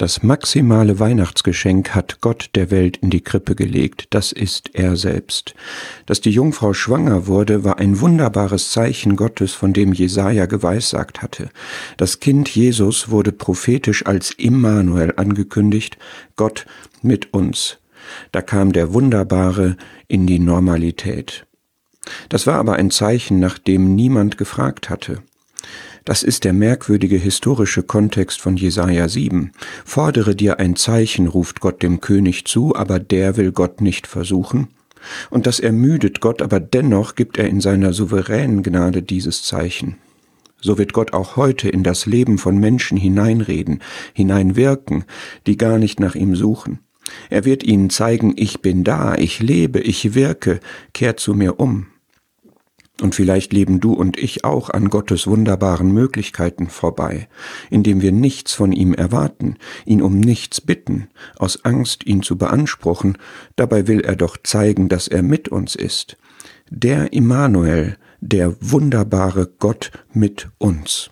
Das maximale Weihnachtsgeschenk hat Gott der Welt in die Krippe gelegt, das ist er selbst. Dass die Jungfrau schwanger wurde, war ein wunderbares Zeichen Gottes, von dem Jesaja geweissagt hatte. Das Kind Jesus wurde prophetisch als Immanuel angekündigt, Gott mit uns. Da kam der Wunderbare in die Normalität. Das war aber ein Zeichen, nach dem niemand gefragt hatte. Das ist der merkwürdige historische Kontext von Jesaja 7. Fordere dir ein Zeichen, ruft Gott dem König zu, aber der will Gott nicht versuchen. Und das ermüdet Gott, aber dennoch gibt er in seiner souveränen Gnade dieses Zeichen. So wird Gott auch heute in das Leben von Menschen hineinreden, hineinwirken, die gar nicht nach ihm suchen. Er wird ihnen zeigen, ich bin da, ich lebe, ich wirke, kehrt zu mir um. Und vielleicht leben du und ich auch an Gottes wunderbaren Möglichkeiten vorbei, indem wir nichts von ihm erwarten, ihn um nichts bitten, aus Angst, ihn zu beanspruchen, dabei will er doch zeigen, dass er mit uns ist. Der Immanuel, der wunderbare Gott mit uns.